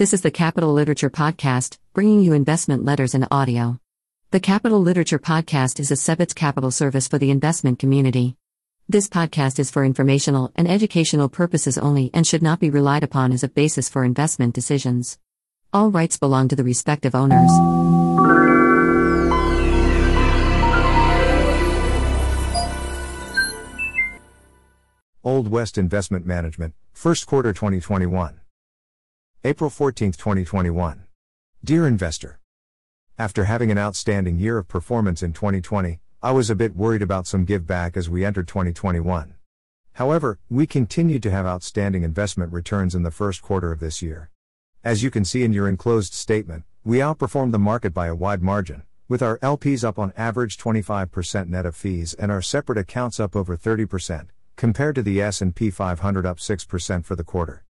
This is the Capital Literature Podcast, bringing you investment letters in audio. The Capital Literature Podcast is a Sebitz capital service for the investment community. This podcast is for informational and educational purposes only and should not be relied upon as a basis for investment decisions. All rights belong to the respective owners. Old West Investment Management, First Quarter 2021. April 14, 2021. Dear investor, after having an outstanding year of performance in 2020, I was a bit worried about some give back as we entered 2021. However, we continued to have outstanding investment returns in the first quarter of this year. As you can see in your enclosed statement, we outperformed the market by a wide margin, with our LPs up on average 25% net of fees and our separate accounts up over 30%, compared to the S&P 500 up 6% for the quarter.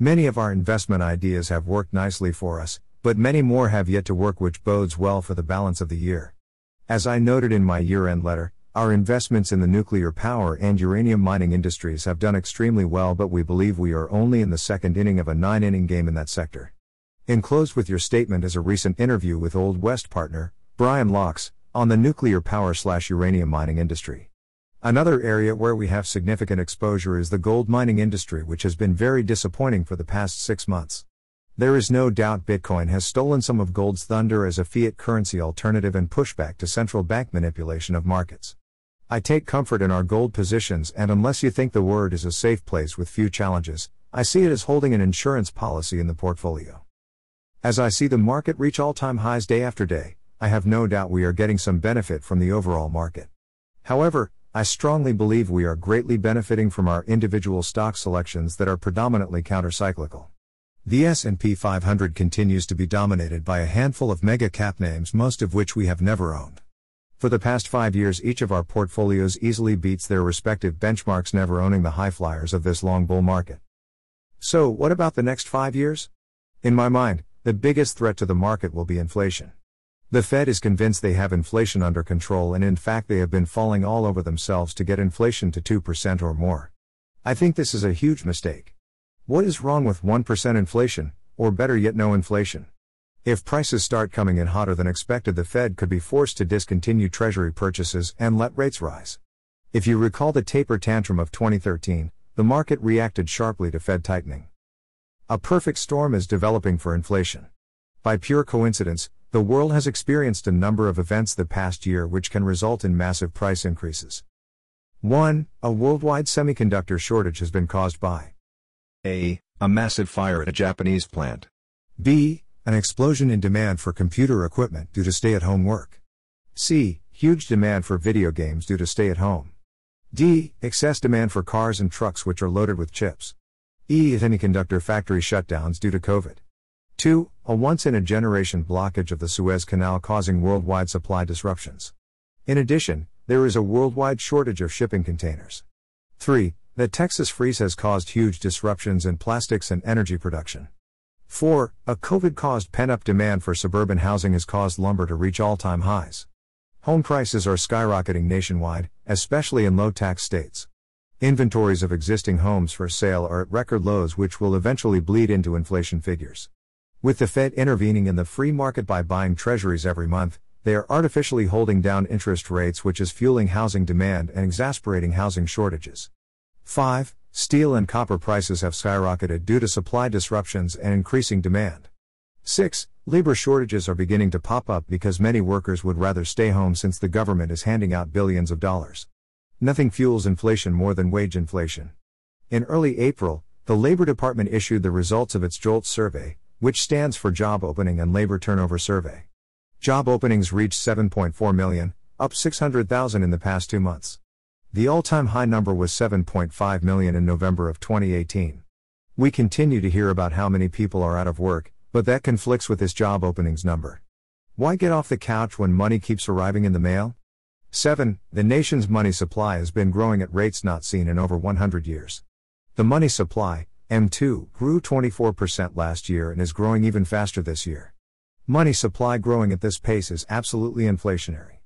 Many of our investment ideas have worked nicely for us, but many more have yet to work, which bodes well for the balance of the year. As I noted in my year end letter, our investments in the nuclear power and uranium mining industries have done extremely well, but we believe we are only in the second inning of a nine inning game in that sector. Enclosed with your statement is a recent interview with Old West partner, Brian Locks, on the nuclear power slash uranium mining industry. Another area where we have significant exposure is the gold mining industry, which has been very disappointing for the past six months. There is no doubt Bitcoin has stolen some of gold's thunder as a fiat currency alternative and pushback to central bank manipulation of markets. I take comfort in our gold positions, and unless you think the word is a safe place with few challenges, I see it as holding an insurance policy in the portfolio. As I see the market reach all time highs day after day, I have no doubt we are getting some benefit from the overall market. However, I strongly believe we are greatly benefiting from our individual stock selections that are predominantly countercyclical. The S&P 500 continues to be dominated by a handful of mega cap names most of which we have never owned. For the past 5 years each of our portfolios easily beats their respective benchmarks never owning the high flyers of this long bull market. So, what about the next 5 years? In my mind, the biggest threat to the market will be inflation. The Fed is convinced they have inflation under control, and in fact, they have been falling all over themselves to get inflation to 2% or more. I think this is a huge mistake. What is wrong with 1% inflation, or better yet, no inflation? If prices start coming in hotter than expected, the Fed could be forced to discontinue Treasury purchases and let rates rise. If you recall the taper tantrum of 2013, the market reacted sharply to Fed tightening. A perfect storm is developing for inflation. By pure coincidence, the world has experienced a number of events the past year which can result in massive price increases. 1. A worldwide semiconductor shortage has been caused by A. A massive fire at a Japanese plant. B. An explosion in demand for computer equipment due to stay at home work. C. Huge demand for video games due to stay at home. D. Excess demand for cars and trucks which are loaded with chips. E. Semiconductor factory shutdowns due to COVID. 2. A once in a generation blockage of the Suez Canal causing worldwide supply disruptions. In addition, there is a worldwide shortage of shipping containers. 3. The Texas freeze has caused huge disruptions in plastics and energy production. 4. A COVID caused pent up demand for suburban housing has caused lumber to reach all time highs. Home prices are skyrocketing nationwide, especially in low tax states. Inventories of existing homes for sale are at record lows, which will eventually bleed into inflation figures. With the Fed intervening in the free market by buying treasuries every month, they are artificially holding down interest rates, which is fueling housing demand and exasperating housing shortages. 5. Steel and copper prices have skyrocketed due to supply disruptions and increasing demand. 6. Labor shortages are beginning to pop up because many workers would rather stay home since the government is handing out billions of dollars. Nothing fuels inflation more than wage inflation. In early April, the Labor Department issued the results of its JOLTS survey, which stands for Job Opening and Labor Turnover Survey. Job openings reached 7.4 million, up 600,000 in the past two months. The all time high number was 7.5 million in November of 2018. We continue to hear about how many people are out of work, but that conflicts with this job openings number. Why get off the couch when money keeps arriving in the mail? 7. The nation's money supply has been growing at rates not seen in over 100 years. The money supply, M2 grew 24% last year and is growing even faster this year. Money supply growing at this pace is absolutely inflationary.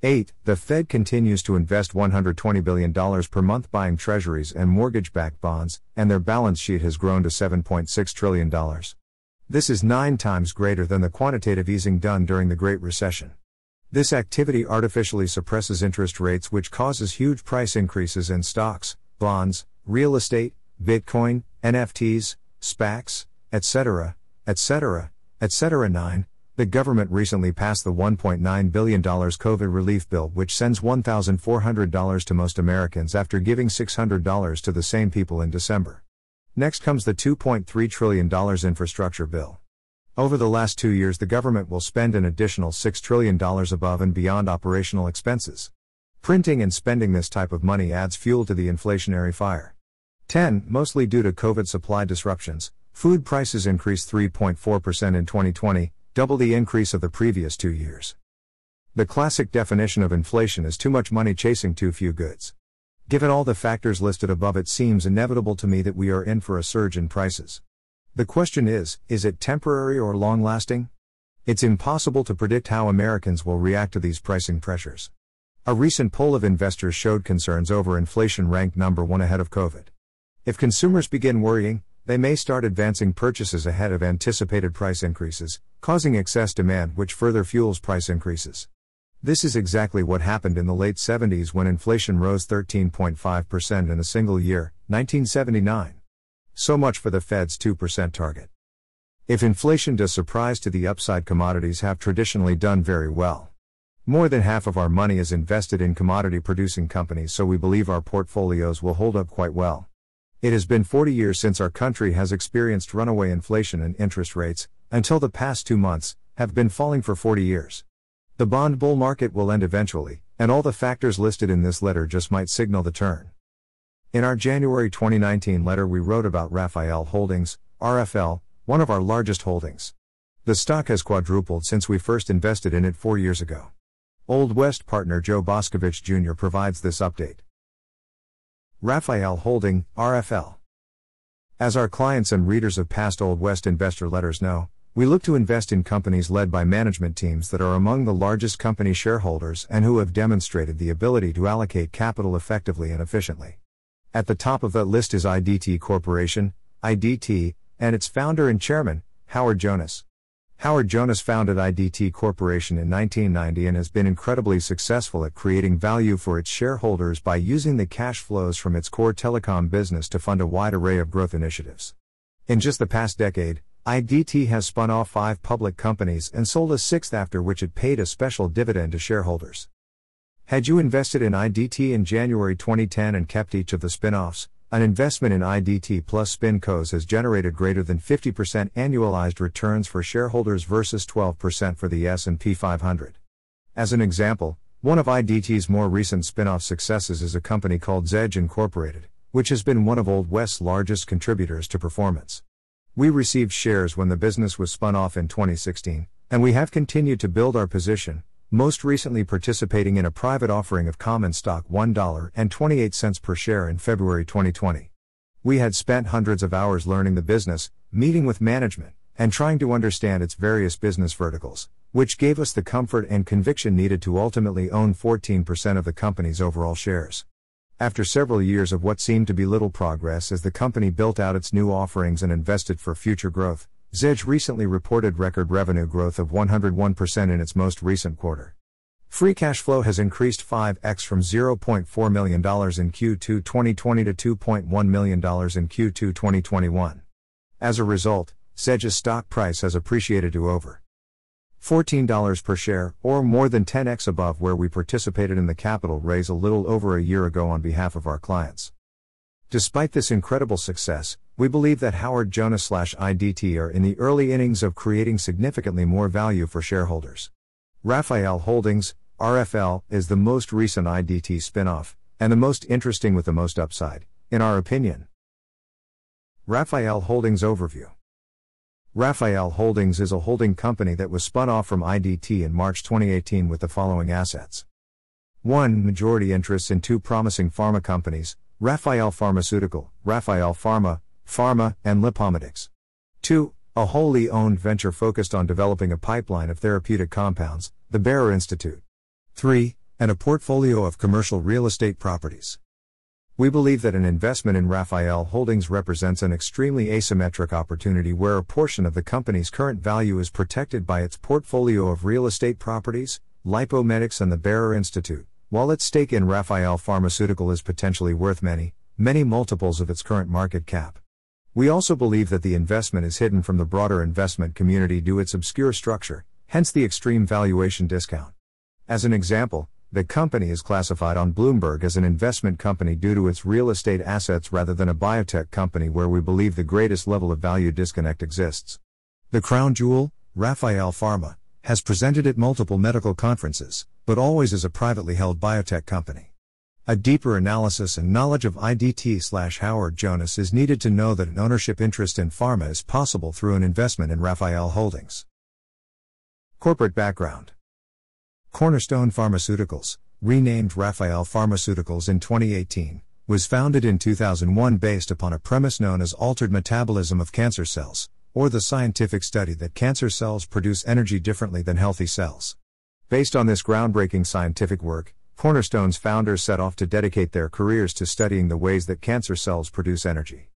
8. The Fed continues to invest $120 billion per month buying treasuries and mortgage backed bonds, and their balance sheet has grown to $7.6 trillion. This is nine times greater than the quantitative easing done during the Great Recession. This activity artificially suppresses interest rates, which causes huge price increases in stocks, bonds, real estate, Bitcoin, NFTs, SPACs, etc., etc., etc. 9. The government recently passed the $1.9 billion COVID relief bill, which sends $1,400 to most Americans after giving $600 to the same people in December. Next comes the $2.3 trillion infrastructure bill. Over the last two years, the government will spend an additional $6 trillion above and beyond operational expenses. Printing and spending this type of money adds fuel to the inflationary fire. 10. Mostly due to COVID supply disruptions, food prices increased 3.4% in 2020, double the increase of the previous two years. The classic definition of inflation is too much money chasing too few goods. Given all the factors listed above, it seems inevitable to me that we are in for a surge in prices. The question is is it temporary or long lasting? It's impossible to predict how Americans will react to these pricing pressures. A recent poll of investors showed concerns over inflation ranked number one ahead of COVID. If consumers begin worrying, they may start advancing purchases ahead of anticipated price increases, causing excess demand which further fuels price increases. This is exactly what happened in the late 70s when inflation rose 13.5% in a single year, 1979. So much for the Fed's 2% target. If inflation does surprise to the upside, commodities have traditionally done very well. More than half of our money is invested in commodity producing companies, so we believe our portfolios will hold up quite well. It has been 40 years since our country has experienced runaway inflation and interest rates, until the past two months, have been falling for 40 years. The bond bull market will end eventually, and all the factors listed in this letter just might signal the turn. In our January 2019 letter, we wrote about Rafael Holdings, RFL, one of our largest holdings. The stock has quadrupled since we first invested in it four years ago. Old West partner Joe Boskovich Jr. provides this update. Rafael Holding, RFL. As our clients and readers of past Old West investor letters know, we look to invest in companies led by management teams that are among the largest company shareholders and who have demonstrated the ability to allocate capital effectively and efficiently. At the top of that list is IDT Corporation, IDT, and its founder and chairman, Howard Jonas. Howard Jonas founded IDT Corporation in 1990 and has been incredibly successful at creating value for its shareholders by using the cash flows from its core telecom business to fund a wide array of growth initiatives. In just the past decade, IDT has spun off five public companies and sold a sixth after which it paid a special dividend to shareholders. Had you invested in IDT in January 2010 and kept each of the spin offs, an investment in IDT plus SpinCos has generated greater than 50% annualized returns for shareholders versus 12% for the S&P 500. As an example, one of IDT's more recent spin-off successes is a company called Zedge Incorporated, which has been one of Old West's largest contributors to performance. We received shares when the business was spun off in 2016, and we have continued to build our position, most recently participating in a private offering of common stock $1.28 per share in February 2020. We had spent hundreds of hours learning the business, meeting with management, and trying to understand its various business verticals, which gave us the comfort and conviction needed to ultimately own 14% of the company's overall shares. After several years of what seemed to be little progress as the company built out its new offerings and invested for future growth, Zedge recently reported record revenue growth of 101% in its most recent quarter. Free cash flow has increased 5x from $0.4 million in Q2 2020 to $2.1 million in Q2 2021. As a result, Zedge's stock price has appreciated to over $14 per share, or more than 10x above where we participated in the capital raise a little over a year ago on behalf of our clients. Despite this incredible success, we believe that Howard Jonas IDT are in the early innings of creating significantly more value for shareholders. Rafael Holdings, RFL, is the most recent IDT spinoff, and the most interesting with the most upside, in our opinion. Rafael Holdings Overview Rafael Holdings is a holding company that was spun off from IDT in March 2018 with the following assets 1. Majority interests in two promising pharma companies, Rafael Pharmaceutical, Rafael Pharma, Pharma, and LipoMedix. 2. A wholly owned venture focused on developing a pipeline of therapeutic compounds, the Barer Institute. 3. And a portfolio of commercial real estate properties. We believe that an investment in Rafael Holdings represents an extremely asymmetric opportunity where a portion of the company's current value is protected by its portfolio of real estate properties, LipoMedix, and the Barer Institute, while its stake in Rafael Pharmaceutical is potentially worth many, many multiples of its current market cap. We also believe that the investment is hidden from the broader investment community due to its obscure structure, hence the extreme valuation discount. As an example, the company is classified on Bloomberg as an investment company due to its real estate assets rather than a biotech company where we believe the greatest level of value disconnect exists. The crown jewel, Rafael Pharma, has presented at multiple medical conferences, but always as a privately held biotech company. A deeper analysis and knowledge of IDT slash Howard Jonas is needed to know that an ownership interest in pharma is possible through an investment in Rafael Holdings. Corporate background Cornerstone Pharmaceuticals, renamed Rafael Pharmaceuticals in 2018, was founded in 2001 based upon a premise known as altered metabolism of cancer cells, or the scientific study that cancer cells produce energy differently than healthy cells. Based on this groundbreaking scientific work, Cornerstone's founders set off to dedicate their careers to studying the ways that cancer cells produce energy.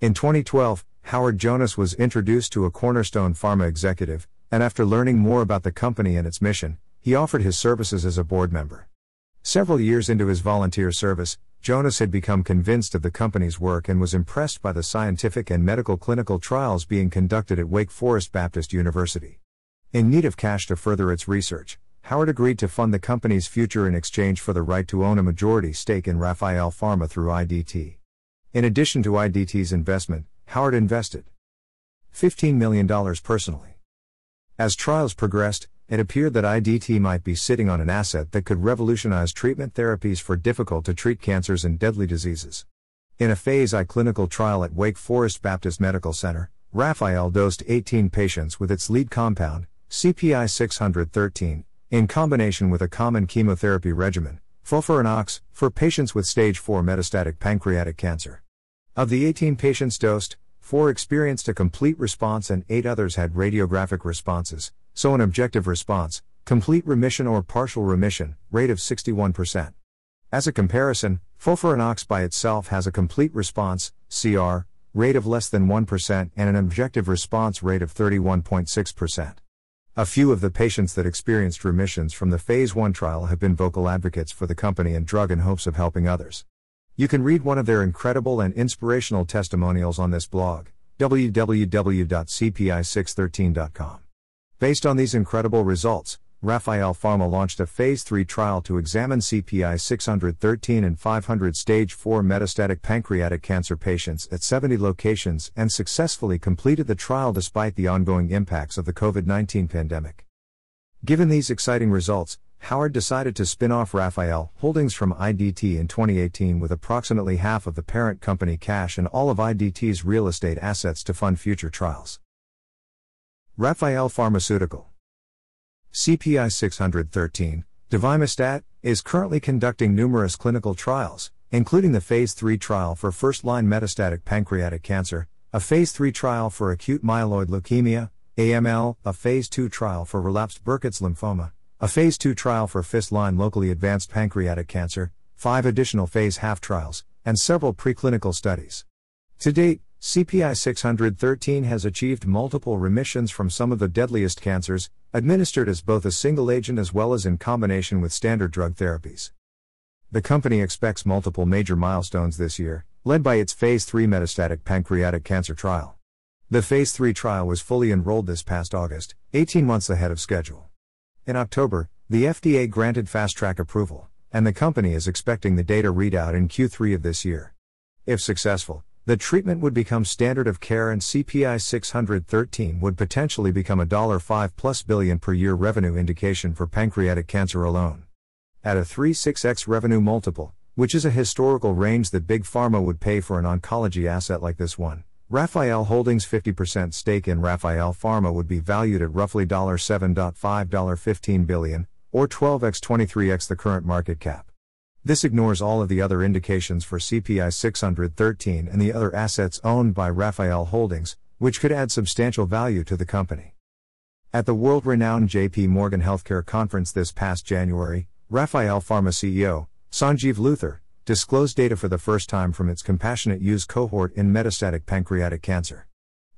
In 2012, Howard Jonas was introduced to a Cornerstone Pharma executive, and after learning more about the company and its mission, he offered his services as a board member. Several years into his volunteer service, Jonas had become convinced of the company's work and was impressed by the scientific and medical clinical trials being conducted at Wake Forest Baptist University. In need of cash to further its research, Howard agreed to fund the company's future in exchange for the right to own a majority stake in Rafael Pharma through IDT. In addition to IDT's investment, Howard invested $15 million personally. As trials progressed, it appeared that IDT might be sitting on an asset that could revolutionize treatment therapies for difficult to treat cancers and deadly diseases. In a Phase I clinical trial at Wake Forest Baptist Medical Center, Rafael dosed 18 patients with its lead compound, CPI 613, in combination with a common chemotherapy regimen, FOLFIRINOX, for patients with stage 4 metastatic pancreatic cancer. Of the 18 patients dosed, 4 experienced a complete response and 8 others had radiographic responses, so an objective response, complete remission or partial remission, rate of 61%. As a comparison, FOLFIRINOX by itself has a complete response, CR, rate of less than 1% and an objective response rate of 31.6%. A few of the patients that experienced remissions from the Phase 1 trial have been vocal advocates for the company and drug in hopes of helping others. You can read one of their incredible and inspirational testimonials on this blog, www.cpi613.com. Based on these incredible results, Rafael Pharma launched a phase 3 trial to examine CPI 613 and 500 stage 4 metastatic pancreatic cancer patients at 70 locations and successfully completed the trial despite the ongoing impacts of the COVID 19 pandemic. Given these exciting results, Howard decided to spin off Rafael Holdings from IDT in 2018 with approximately half of the parent company cash and all of IDT's real estate assets to fund future trials. Rafael Pharmaceutical. CPI 613, Devimistat, is currently conducting numerous clinical trials, including the Phase 3 trial for first line metastatic pancreatic cancer, a Phase 3 trial for acute myeloid leukemia, AML, a Phase 2 trial for relapsed Burkitt's lymphoma, a Phase 2 trial for fifth line locally advanced pancreatic cancer, five additional Phase half trials, and several preclinical studies. To date, CPI 613 has achieved multiple remissions from some of the deadliest cancers, administered as both a single agent as well as in combination with standard drug therapies. The company expects multiple major milestones this year, led by its Phase 3 metastatic pancreatic cancer trial. The Phase 3 trial was fully enrolled this past August, 18 months ahead of schedule. In October, the FDA granted fast track approval, and the company is expecting the data readout in Q3 of this year. If successful, the treatment would become standard of care and CPI 613 would potentially become a $5 plus billion per year revenue indication for pancreatic cancer alone. At a 3-6x revenue multiple, which is a historical range that big pharma would pay for an oncology asset like this one, Rafael Holdings' 50% stake in Rafael Pharma would be valued at roughly $7.5-$15 billion, or 12x 23x the current market cap. This ignores all of the other indications for CPI 613 and the other assets owned by Rafael Holdings, which could add substantial value to the company. At the world renowned JP Morgan Healthcare Conference this past January, Rafael Pharma CEO, Sanjeev Luther, disclosed data for the first time from its compassionate use cohort in metastatic pancreatic cancer.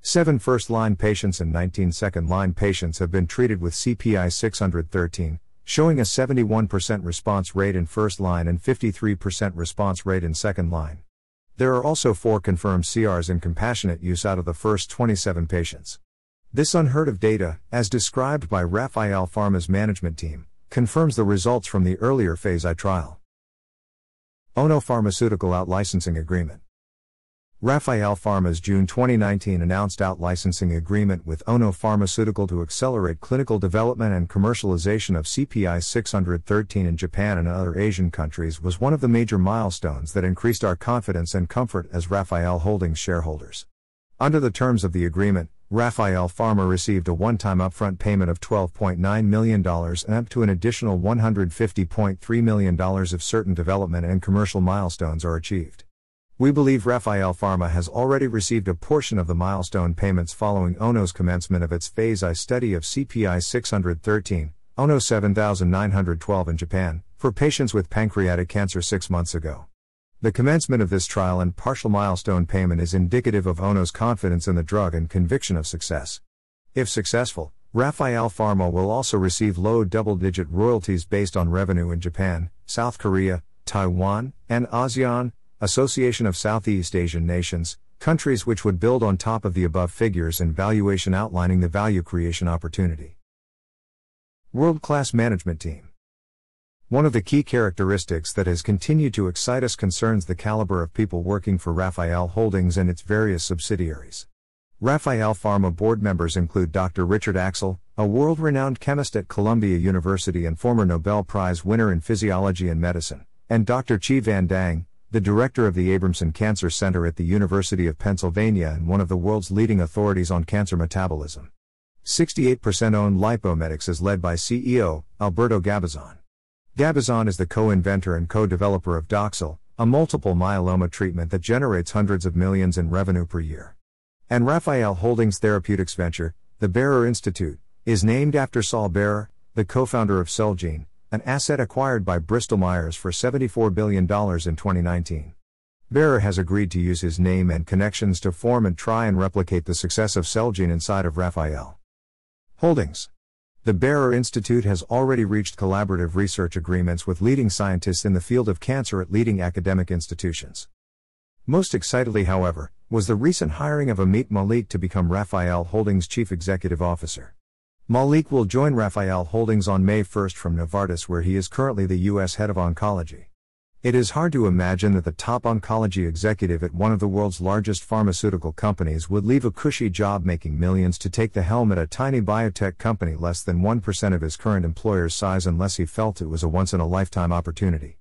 Seven first line patients and 19 second line patients have been treated with CPI 613, showing a 71% response rate in first line and 53% response rate in second line. There are also four confirmed CRs in compassionate use out of the first 27 patients. This unheard of data, as described by Rafael Pharma's management team, confirms the results from the earlier phase I trial. Ono Pharmaceutical Out Licensing Agreement. Rafael Pharma's June 2019 announced out licensing agreement with Ono Pharmaceutical to accelerate clinical development and commercialization of CPI 613 in Japan and other Asian countries was one of the major milestones that increased our confidence and comfort as Rafael Holdings shareholders. Under the terms of the agreement, Rafael Pharma received a one time upfront payment of $12.9 million and up to an additional $150.3 million if certain development and commercial milestones are achieved. We believe Rafael Pharma has already received a portion of the milestone payments following ONO's commencement of its Phase I study of CPI 613, ONO 7912 in Japan, for patients with pancreatic cancer six months ago. The commencement of this trial and partial milestone payment is indicative of ONO's confidence in the drug and conviction of success. If successful, Rafael Pharma will also receive low double digit royalties based on revenue in Japan, South Korea, Taiwan, and ASEAN, Association of Southeast Asian Nations, countries which would build on top of the above figures and valuation outlining the value creation opportunity. World class management team. One of the key characteristics that has continued to excite us concerns the caliber of people working for Rafael Holdings and its various subsidiaries. Rafael Pharma board members include Dr. Richard Axel, a world renowned chemist at Columbia University and former Nobel Prize winner in physiology and medicine, and Dr. Chi Van Dang, the director of the Abramson Cancer Center at the University of Pennsylvania and one of the world's leading authorities on cancer metabolism. 68% owned LipoMedix is led by CEO Alberto Gabizon. Gabizon is the co-inventor and co-developer of Doxil, a multiple myeloma treatment that generates hundreds of millions in revenue per year. And Rafael Holdings Therapeutics Venture, the Barer Institute, is named after Sol Barer, the co-founder of Celgene, an asset acquired by Bristol Myers for $74 billion in 2019. Barer has agreed to use his name and connections to form and try and replicate the success of Celgene inside of Rafael Holdings. The Barer Institute has already reached collaborative research agreements with leading scientists in the field of cancer at leading academic institutions. Most excitedly, however, was the recent hiring of Amit Malik to become Rafael Holdings' chief executive officer. Malik will join Rafael Holdings on May 1 from Novartis, where he is currently the U.S. head of oncology. It is hard to imagine that the top oncology executive at one of the world's largest pharmaceutical companies would leave a cushy job making millions to take the helm at a tiny biotech company less than 1% of his current employer's size unless he felt it was a once in a lifetime opportunity.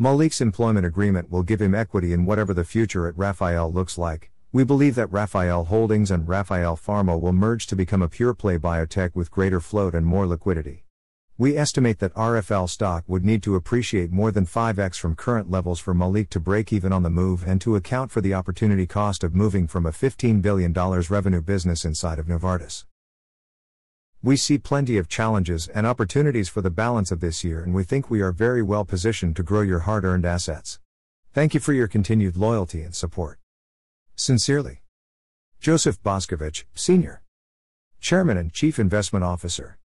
Malik's employment agreement will give him equity in whatever the future at Rafael looks like. We believe that Rafael Holdings and Rafael Pharma will merge to become a pure play biotech with greater float and more liquidity. We estimate that RFL stock would need to appreciate more than 5x from current levels for Malik to break even on the move and to account for the opportunity cost of moving from a $15 billion revenue business inside of Novartis. We see plenty of challenges and opportunities for the balance of this year, and we think we are very well positioned to grow your hard earned assets. Thank you for your continued loyalty and support. Sincerely. Joseph Boskovich, Sr., Chairman and Chief Investment Officer.